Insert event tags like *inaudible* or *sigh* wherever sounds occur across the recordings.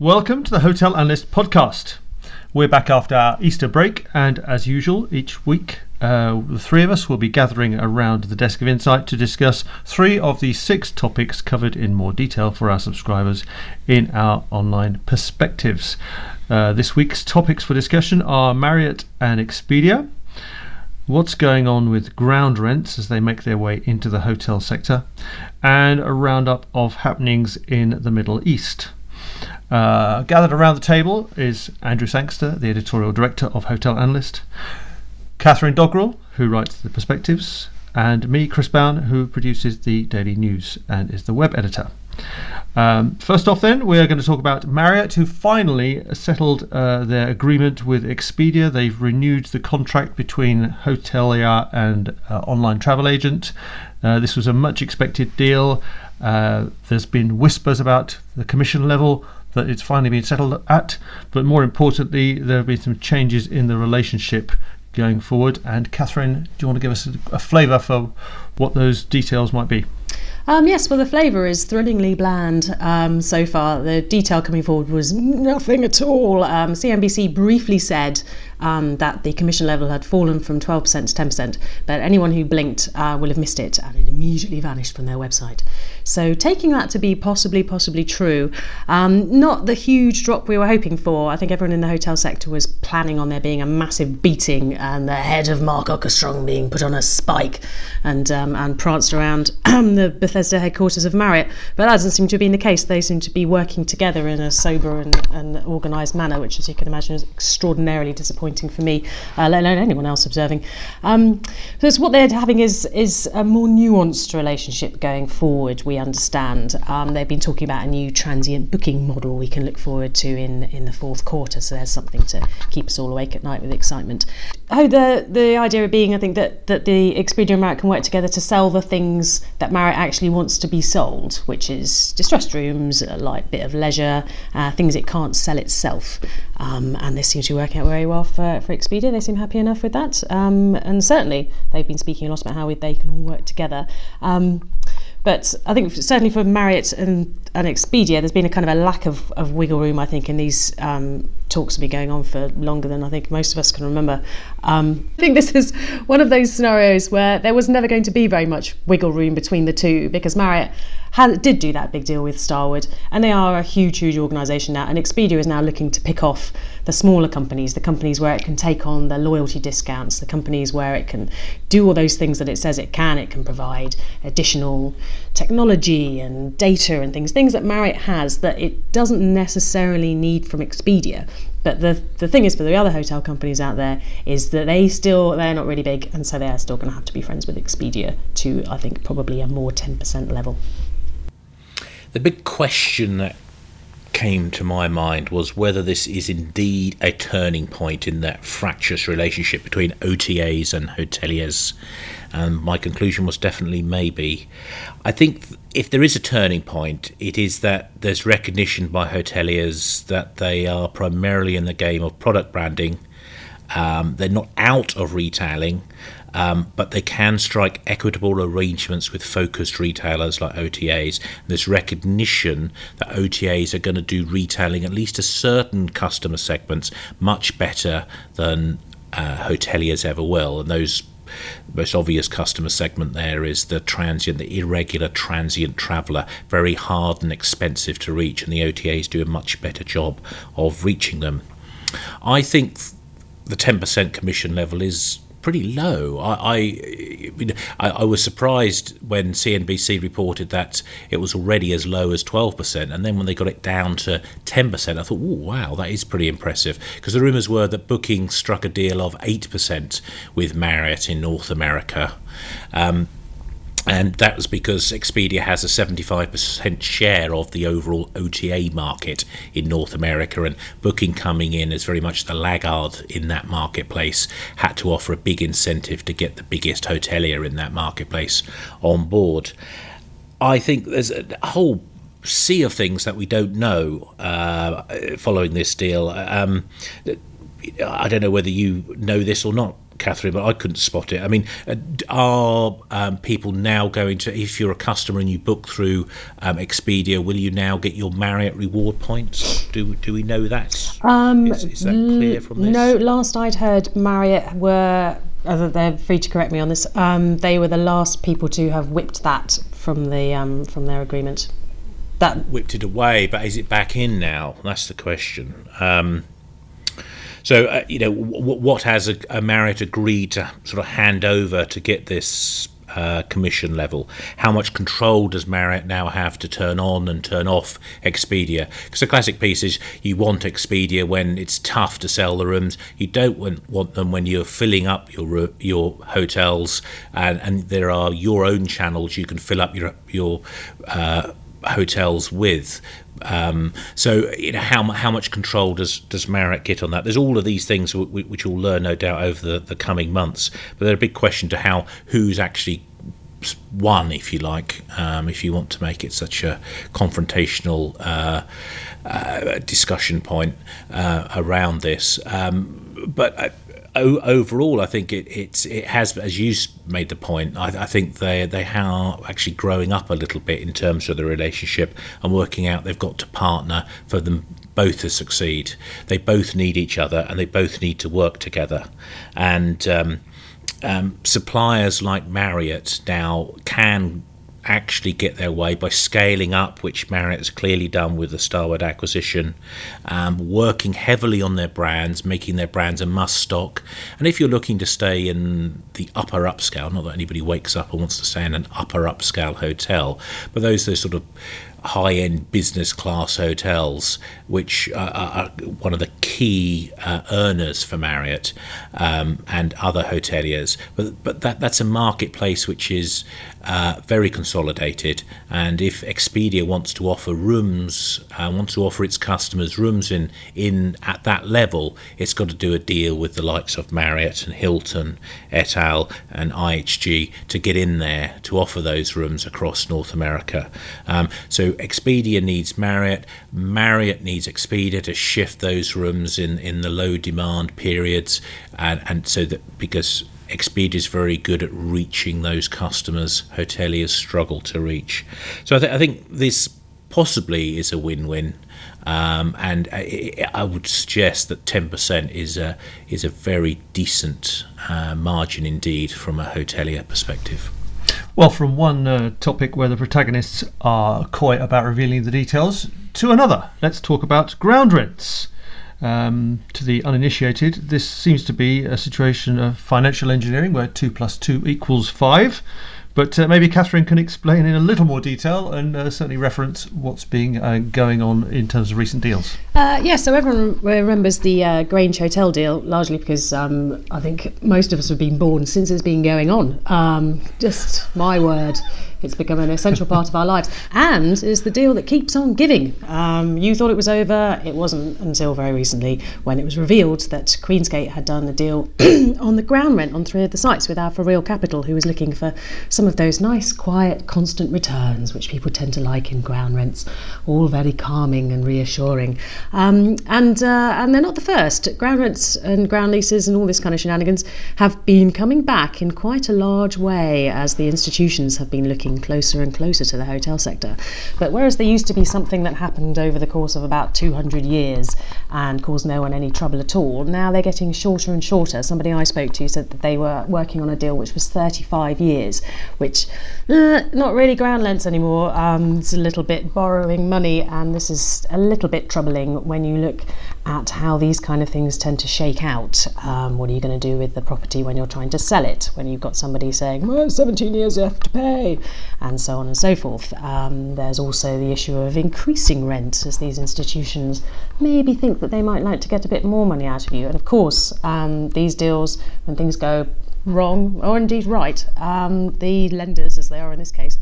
Welcome to the Hotel Analyst podcast. We're back after our Easter break, and as usual, each week uh, the three of us will be gathering around the desk of insight to discuss three of the six topics covered in more detail for our subscribers in our online perspectives. Uh, this week's topics for discussion are Marriott and Expedia, what's going on with ground rents as they make their way into the hotel sector, and a roundup of happenings in the Middle East. Uh, gathered around the table is Andrew Sangster, the editorial director of Hotel Analyst, Catherine Doggrell, who writes the perspectives, and me, Chris Bown, who produces the daily news and is the web editor. Um, first off, then, we are going to talk about Marriott, who finally settled uh, their agreement with Expedia. They've renewed the contract between hotelier and uh, online travel agent. Uh, this was a much expected deal. Uh, there's been whispers about the commission level that it's finally been settled at, but more importantly, there have been some changes in the relationship going forward. And Catherine, do you want to give us a, a flavour for what those details might be? Um, yes, well, the flavour is thrillingly bland um, so far. The detail coming forward was nothing at all. Um, CNBC briefly said um, that the commission level had fallen from 12% to 10%, but anyone who blinked uh, will have missed it and it immediately vanished from their website. So, taking that to be possibly, possibly true, um, not the huge drop we were hoping for. I think everyone in the hotel sector was planning on there being a massive beating and the head of Mark Okerstrom being put on a spike and, um, and pranced around *clears throat* the Bethesda headquarters of Marriott. But that doesn't seem to have been the case. They seem to be working together in a sober and, and organised manner, which, as you can imagine, is extraordinarily disappointing disappointing for me, uh, let alone anyone else observing. Um, so what they're having is is a more nuanced relationship going forward. We understand um, they've been talking about a new transient booking model we can look forward to in in the fourth quarter. So there's something to keep us all awake at night with excitement. Oh, the the idea being, I think that that the Expedia and Marriott can work together to sell the things that Marriott actually wants to be sold, which is distressed rooms, a light bit of leisure, uh, things it can't sell itself. Um, and this seems to working out very well for, for Expedia. They seem happy enough with that. Um, and certainly they've been speaking a lot about how they can all work together. Um, but I think certainly for Marriott and, and Expedia, there's been a kind of a lack of, of wiggle room, I think, in these um, talks have been going on for longer than I think most of us can remember. Um, I think this is one of those scenarios where there was never going to be very much wiggle room between the two because Marriott had, did do that big deal with Starwood, and they are a huge, huge organisation now. And Expedia is now looking to pick off the smaller companies, the companies where it can take on the loyalty discounts, the companies where it can do all those things that it says it can. It can provide additional technology and data and things, things that Marriott has that it doesn't necessarily need from Expedia. But the the thing is for the other hotel companies out there is that they still they're not really big and so they are still going to have to be friends with Expedia to I think probably a more 10% level. The big question that came to my mind was whether this is indeed a turning point in that fractious relationship between OTAs and hoteliers. And my conclusion was definitely maybe. I think if there is a turning point, it is that there's recognition by hoteliers that they are primarily in the game of product branding. Um, they're not out of retailing, um, but they can strike equitable arrangements with focused retailers like OTAs. There's recognition that OTAs are going to do retailing, at least to certain customer segments, much better than uh, hoteliers ever will. And those most obvious customer segment there is the transient, the irregular transient traveller, very hard and expensive to reach, and the OTAs do a much better job of reaching them. I think the 10% commission level is pretty low. I, I, I, was surprised when CNBC reported that it was already as low as 12%, and then when they got it down to 10%, I thought, wow, that is pretty impressive. Because the rumours were that Booking struck a deal of 8% with Marriott in North America. Um, and that was because Expedia has a 75% share of the overall OTA market in North America, and Booking coming in as very much the laggard in that marketplace had to offer a big incentive to get the biggest hotelier in that marketplace on board. I think there's a whole sea of things that we don't know uh, following this deal. Um, I don't know whether you know this or not, Catherine, but I couldn't spot it. I mean, uh, are um, people now going to, if you're a customer and you book through um, Expedia, will you now get your Marriott reward points? Do do we know that? Um, is, is that clear from this? No, last I'd heard, Marriott were. Uh, they're free to correct me on this. Um, they were the last people to have whipped that from the um, from their agreement. That whipped it away, but is it back in now? That's the question. So, uh, you know, w- what has a, a Marriott agreed to sort of hand over to get this uh, commission level? How much control does Marriott now have to turn on and turn off Expedia? Because the classic piece is you want Expedia when it's tough to sell the rooms. You don't want, want them when you're filling up your your hotels and, and there are your own channels you can fill up your your uh, hotels with. Um, so, you know, how how much control does does Marriott get on that? There's all of these things w- which we'll learn, no doubt, over the, the coming months. But they're a big question to how who's actually won, if you like, um, if you want to make it such a confrontational uh, uh, discussion point uh, around this. Um, but o- overall, I think it it's it has, as you made the point. I, I, think they they are actually growing up a little bit in terms of the relationship and working out they've got to partner for them both to succeed. They both need each other and they both need to work together. And um, um, suppliers like Marriott now can actually get their way by scaling up, which Marriott has clearly done with the Starwood acquisition, um, working heavily on their brands, making their brands a must stock. And if you're looking to stay in the upper upscale, not that anybody wakes up and wants to stay in an upper upscale hotel, but those those sort of high end business class hotels, which are, are one of the key uh, earners for Marriott um, and other hoteliers. But, but that, that's a marketplace which is uh, very consolidated. And if Expedia wants to offer rooms, uh, wants to offer its customers rooms in, in at that level, it's got to do a deal with the likes of Marriott and Hilton, et al., and IHG to get in there to offer those rooms across North America. Um, so Expedia needs Marriott, Marriott needs Expedia to shift those rooms in, in the low demand periods, and, and so that because Expedia is very good at reaching those customers hoteliers struggle to reach. So I, th- I think this possibly is a win-win. Um, and I, I, would suggest that 10% is a is a very decent uh, margin indeed from a hotelier perspective. Well, from one uh, topic where the protagonists are coy about revealing the details to another, let's talk about ground rents. Um, to the uninitiated, this seems to be a situation of financial engineering where 2 plus 2 equals 5. But uh, maybe Catherine can explain in a little more detail and uh, certainly reference what's being uh, going on in terms of recent deals. Uh, yeah, so everyone remembers the uh, Grange Hotel deal, largely because um, I think most of us have been born since it's been going on. Um, just my word. It's become an essential part of our lives, and is the deal that keeps on giving. Um, you thought it was over; it wasn't until very recently when it was revealed that Queensgate had done a deal *clears throat* on the ground rent on three of the sites with Alpha Real Capital, who was looking for some of those nice, quiet, constant returns, which people tend to like in ground rents, all very calming and reassuring. Um, and uh, and they're not the first. Ground rents and ground leases and all this kind of shenanigans have been coming back in quite a large way as the institutions have been looking closer and closer to the hotel sector. But whereas there used to be something that happened over the course of about 200 years and caused no one any trouble at all, now they're getting shorter and shorter. Somebody I spoke to said that they were working on a deal which was 35 years, which uh, not really ground lengths anymore. Um, it's a little bit borrowing money, and this is a little bit troubling when you look at how these kind of things tend to shake out. Um, what are you going to do with the property when you're trying to sell it? When you've got somebody saying, well, 17 years you have to pay, and so on and so forth. Um, there's also the issue of increasing rent as these institutions maybe think that they might like to get a bit more money out of you. And of course, um, these deals, when things go wrong or indeed right, um, the lenders, as they are in this case,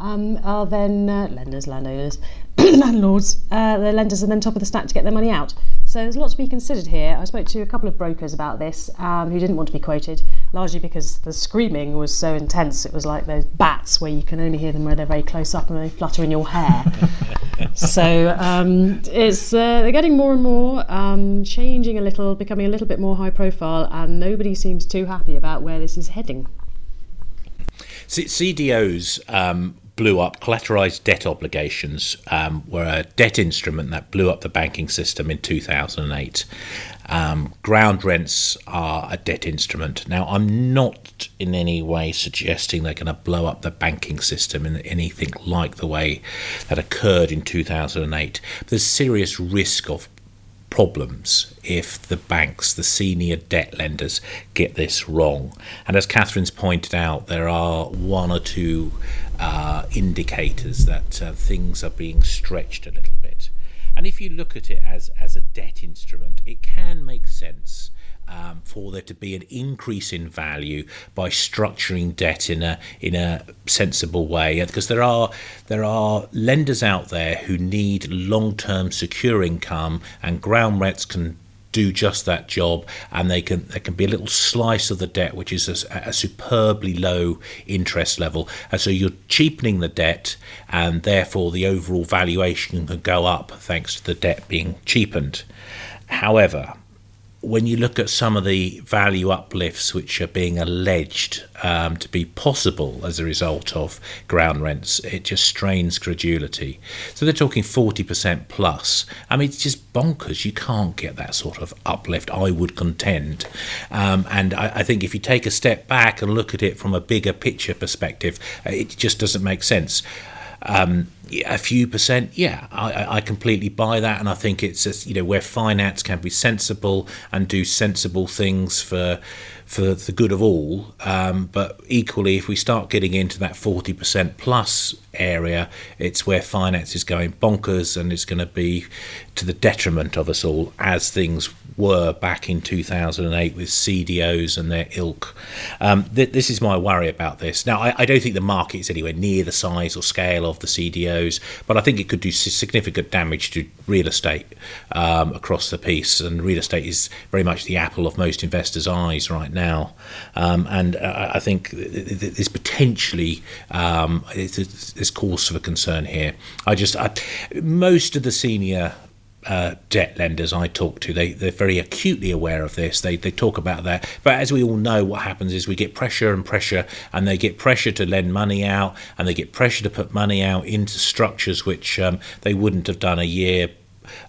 um, are then uh, lenders, landowners, *coughs* landlords, uh, the lenders are then top of the stack to get their money out. So there's a lot to be considered here. I spoke to a couple of brokers about this um, who didn't want to be quoted, largely because the screaming was so intense. It was like those bats where you can only hear them when they're very close up and they flutter in your hair. *laughs* so um, it's uh, they're getting more and more, um, changing a little, becoming a little bit more high profile, and nobody seems too happy about where this is heading. C- CDOs um, blew up. Collateralized debt obligations um, were a debt instrument that blew up the banking system in 2008. Um, ground rents are a debt instrument. Now, I'm not in any way suggesting they're going to blow up the banking system in anything like the way that occurred in 2008. There's serious risk of problems if the banks, the senior debt lenders, get this wrong. And as Catherine's pointed out, there are one or two uh, indicators that uh, things are being stretched a little bit. And if you look at it as, as a debt instrument, it can make sense um, for there to be an increase in value by structuring debt in a in a sensible way. Because there are there are lenders out there who need long-term secure income and ground rents can do just that job and they can there can be a little slice of the debt which is a, a, superbly low interest level. And so you're cheapening the debt and therefore the overall valuation can go up thanks to the debt being cheapened. However when you look at some of the value uplifts which are being alleged um, to be possible as a result of ground rents, it just strains credulity. So they're talking 40% plus. I mean, it's just bonkers. You can't get that sort of uplift, I would contend. Um, and I, I, think if you take a step back and look at it from a bigger picture perspective, it just doesn't make sense. Um, a few percent, yeah, I, I completely buy that, and I think it's just, you know where finance can be sensible and do sensible things for for the good of all. Um, but equally, if we start getting into that forty percent plus area, it's where finance is going bonkers, and it's going to be to the detriment of us all, as things were back in 2008 with CDOs and their ilk. Um, th- this is my worry about this. Now, I, I, don't think the market is anywhere near the size or scale of the CDOs, but I think it could do significant damage to real estate um, across the piece. And real estate is very much the apple of most investors' eyes right now. Um, and uh, I think there's potentially um, there's cause for concern here. I just I, most of the senior uh, debt lenders I talk to, they, they're very acutely aware of this. They, they talk about that. But as we all know, what happens is we get pressure and pressure, and they get pressure to lend money out, and they get pressure to put money out into structures which um, they wouldn't have done a year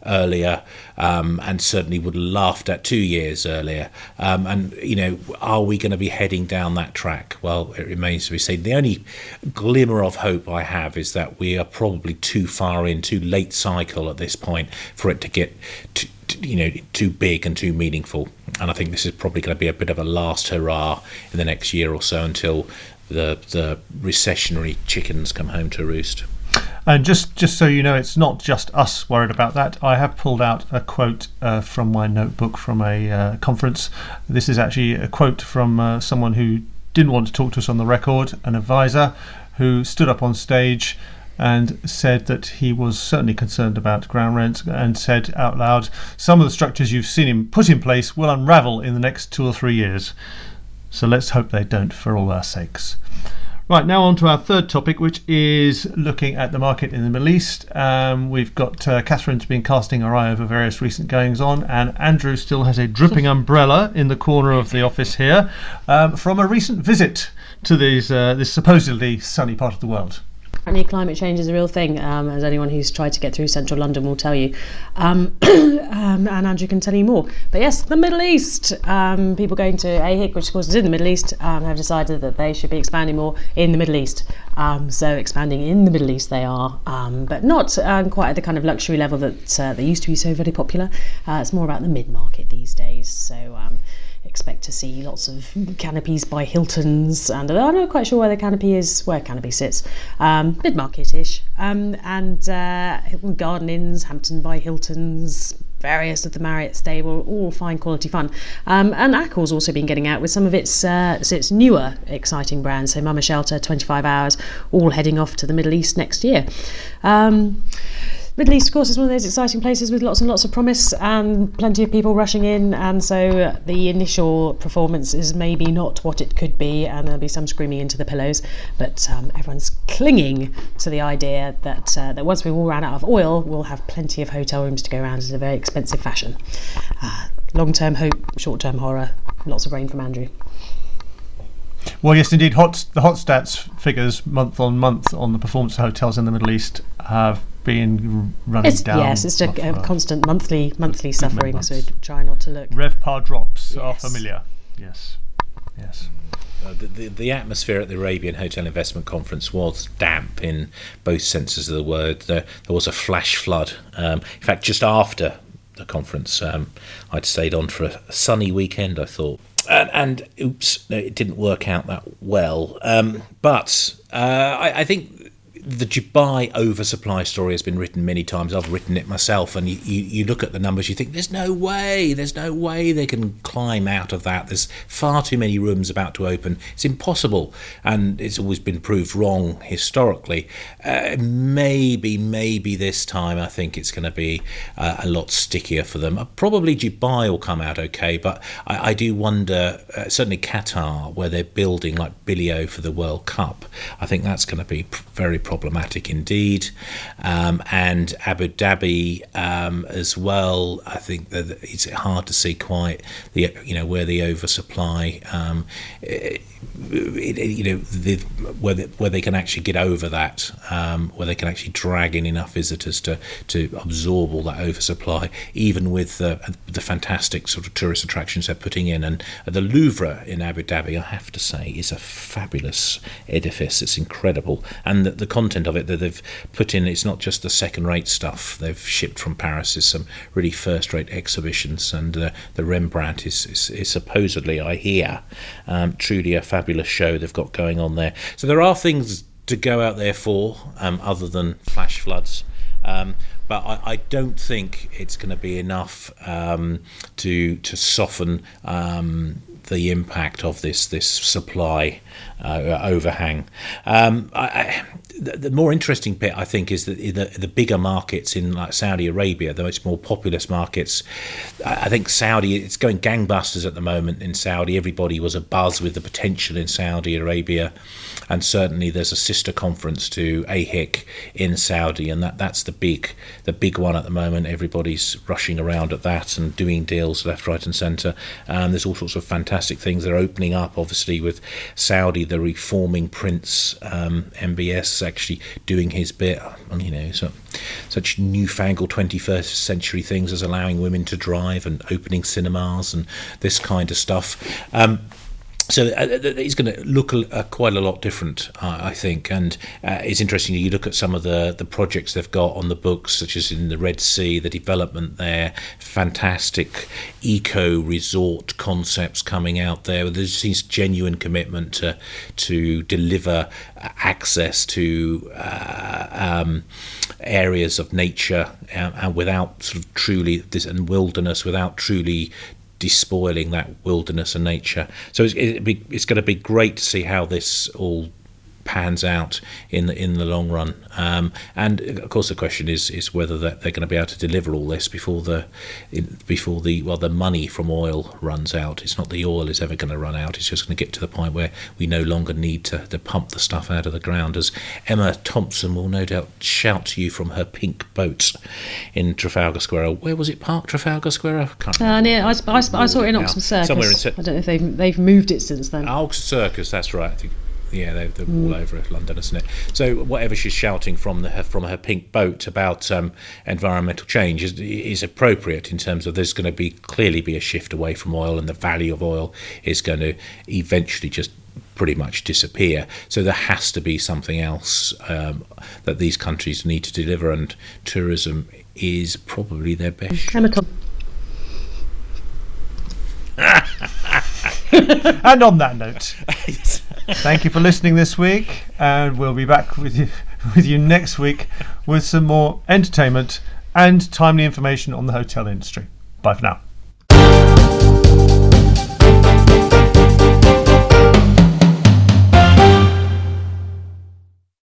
earlier, um, and certainly would have laughed at two years earlier. Um, and you know, are we going to be heading down that track? Well, it remains to be seen. The only glimmer of hope I have is that we are probably too far in, too late cycle at this point for it to get. To, you know, too big and too meaningful, and I think this is probably going to be a bit of a last hurrah in the next year or so until the the recessionary chickens come home to roost. And just, just so you know, it's not just us worried about that. I have pulled out a quote uh, from my notebook from a uh, conference. This is actually a quote from uh, someone who didn't want to talk to us on the record, an advisor who stood up on stage and said that he was certainly concerned about ground rents and said out loud, Some of the structures you've seen him put in place will unravel in the next two or three years. So let's hope they don't for all our sakes. Right, now on to our third topic, which is looking at the market in the Middle East. Um, we've got uh, Catherine's been casting her eye over various recent goings on, and Andrew still has a dripping umbrella in the corner of the office here um, from a recent visit to these, uh, this supposedly sunny part of the world. Apparently, climate change is a real thing, um, as anyone who's tried to get through central London will tell you. Um, *clears throat* um, and Andrew can tell you more. But yes, the Middle East. Um, people going to AHIC, which of course is in the Middle East, um, have decided that they should be expanding more in the Middle East. Um, so, expanding in the Middle East they are, but not quite at the kind of luxury level that uh, they used to be so very popular. Uh, it's more about the mid market these days. So, expect to see lots of canopies by Hilton's, and I'm not quite sure where the canopy is, where canopy sits, um, mid market ish, um, and uh, Hilton Garden Inns, Hampton by Hilton's. Various of the Marriott stable, all fine quality fun, um, and Accor's also been getting out with some of its uh, its newer exciting brands. So Mama Shelter, 25 Hours, all heading off to the Middle East next year. Um, Middle East, of course, is one of those exciting places with lots and lots of promise and plenty of people rushing in, and so the initial performance is maybe not what it could be, and there'll be some screaming into the pillows. But um, everyone's clinging to the idea that uh, that once we've all run out of oil, we'll have plenty of hotel rooms to go around in a very expensive fashion. Uh, long-term hope, short-term horror. Lots of rain from Andrew. Well, yes, indeed. Hot the HotStats figures month on month on the performance of hotels in the Middle East have been running It's, down. yes, it's a, a constant monthly monthly suffering. So months. try not to look. RevPAR drops are familiar. Yes, yes. Uh, the, the, the atmosphere at the Arabian Hotel Investment Conference was damp in both senses of the word. There, there was a flash flood. Um, in fact, just after the conference, um, I'd stayed on for a sunny weekend, I thought. And, and oops, no, it didn't work out that well. Um, but uh, I, I think the Dubai oversupply story has been written many times. I've written it myself, and you, you, you look at the numbers, you think there's no way, there's no way they can climb out of that. There's far too many rooms about to open. It's impossible, and it's always been proved wrong historically. Uh, maybe, maybe this time I think it's going to be uh, a lot stickier for them. Uh, probably Dubai will come out okay, but I, I do wonder, uh, certainly Qatar, where they're building like Bilio for the World Cup, I think that's going to be very problematic indeed. Um, and Abu Dhabi um, as well, I think that it's hard to see quite the you know where the oversupply. Um, it, it, you know the, where they, where they can actually get over that, um, where they can actually drag in enough visitors to to absorb all that oversupply, even with the the fantastic sort of tourist attractions they're putting in. And the Louvre in Abu Dhabi, I have to say, is a fabulous edifice. It's incredible, and the, the content of it that they've put in, it's not just the second-rate stuff they've shipped from Paris. Is some really first-rate exhibitions, and uh, the Rembrandt is, is, is supposedly, I hear, um, truly a fabulous show they've got going on there. So there are things to go out there for, um, other than flash floods. Um, but I, I don't think it's going to be enough um, to to soften um, the impact of this this supply uh, overhang. Um, I, I, the, the more interesting bit, I think, is that the, the bigger markets in like Saudi Arabia, the much more populous markets. I, I think Saudi it's going gangbusters at the moment in Saudi. Everybody was a buzz with the potential in Saudi Arabia, and certainly there's a sister conference to AHIC in Saudi, and that that's the big the big one at the moment. Everybody's rushing around at that and doing deals left, right, and centre. And there's all sorts of fantastic things that are opening up. Obviously, with Saudi, the reforming prince um, MBS actually doing his bit. And, you know, so such newfangled 21st century things as allowing women to drive and opening cinemas and this kind of stuff. Um, so uh, it's going to look quite a lot different, I think. And uh, it's interesting. You look at some of the the projects they've got on the books, such as in the Red Sea, the development there, fantastic eco resort concepts coming out there. There seems genuine commitment to to deliver access to uh, um, areas of nature uh, and without sort of truly this and wilderness without truly despoiling that wilderness and nature. So it's, it's going to be great to see how this all pans out in the in the long run. Um, and of course, the question is is whether that they're going to be able to deliver all this before the before the well the money from oil runs out. It's not the oil is ever going to run out. It's just going to get to the point where we no longer need to, to pump the stuff out of the ground. As Emma Thompson will no doubt shout to you from her pink boat in Trafalgar Square. Where was it parked? Trafalgar Square? I can't Uh, near, I, I, I saw it in Oxford Circus. Somewhere in I don't know if they've, they've moved it since then. Oxford Circus, that's right. I think, yeah, they're, they're all over London, isn't it? So whatever she's shouting from the her, from her pink boat about um, environmental change is, is appropriate in terms of there's going to be clearly be a shift away from oil, and the value of oil is going to eventually just pretty much disappear. So there has to be something else um, that these countries need to deliver, and tourism is probably their best. Chemical. *laughs* *laughs* And on that note, *laughs* thank you for listening this week, and we'll be back with you *laughs* with you next week with some more entertainment and timely information on the hotel industry. Bye for now.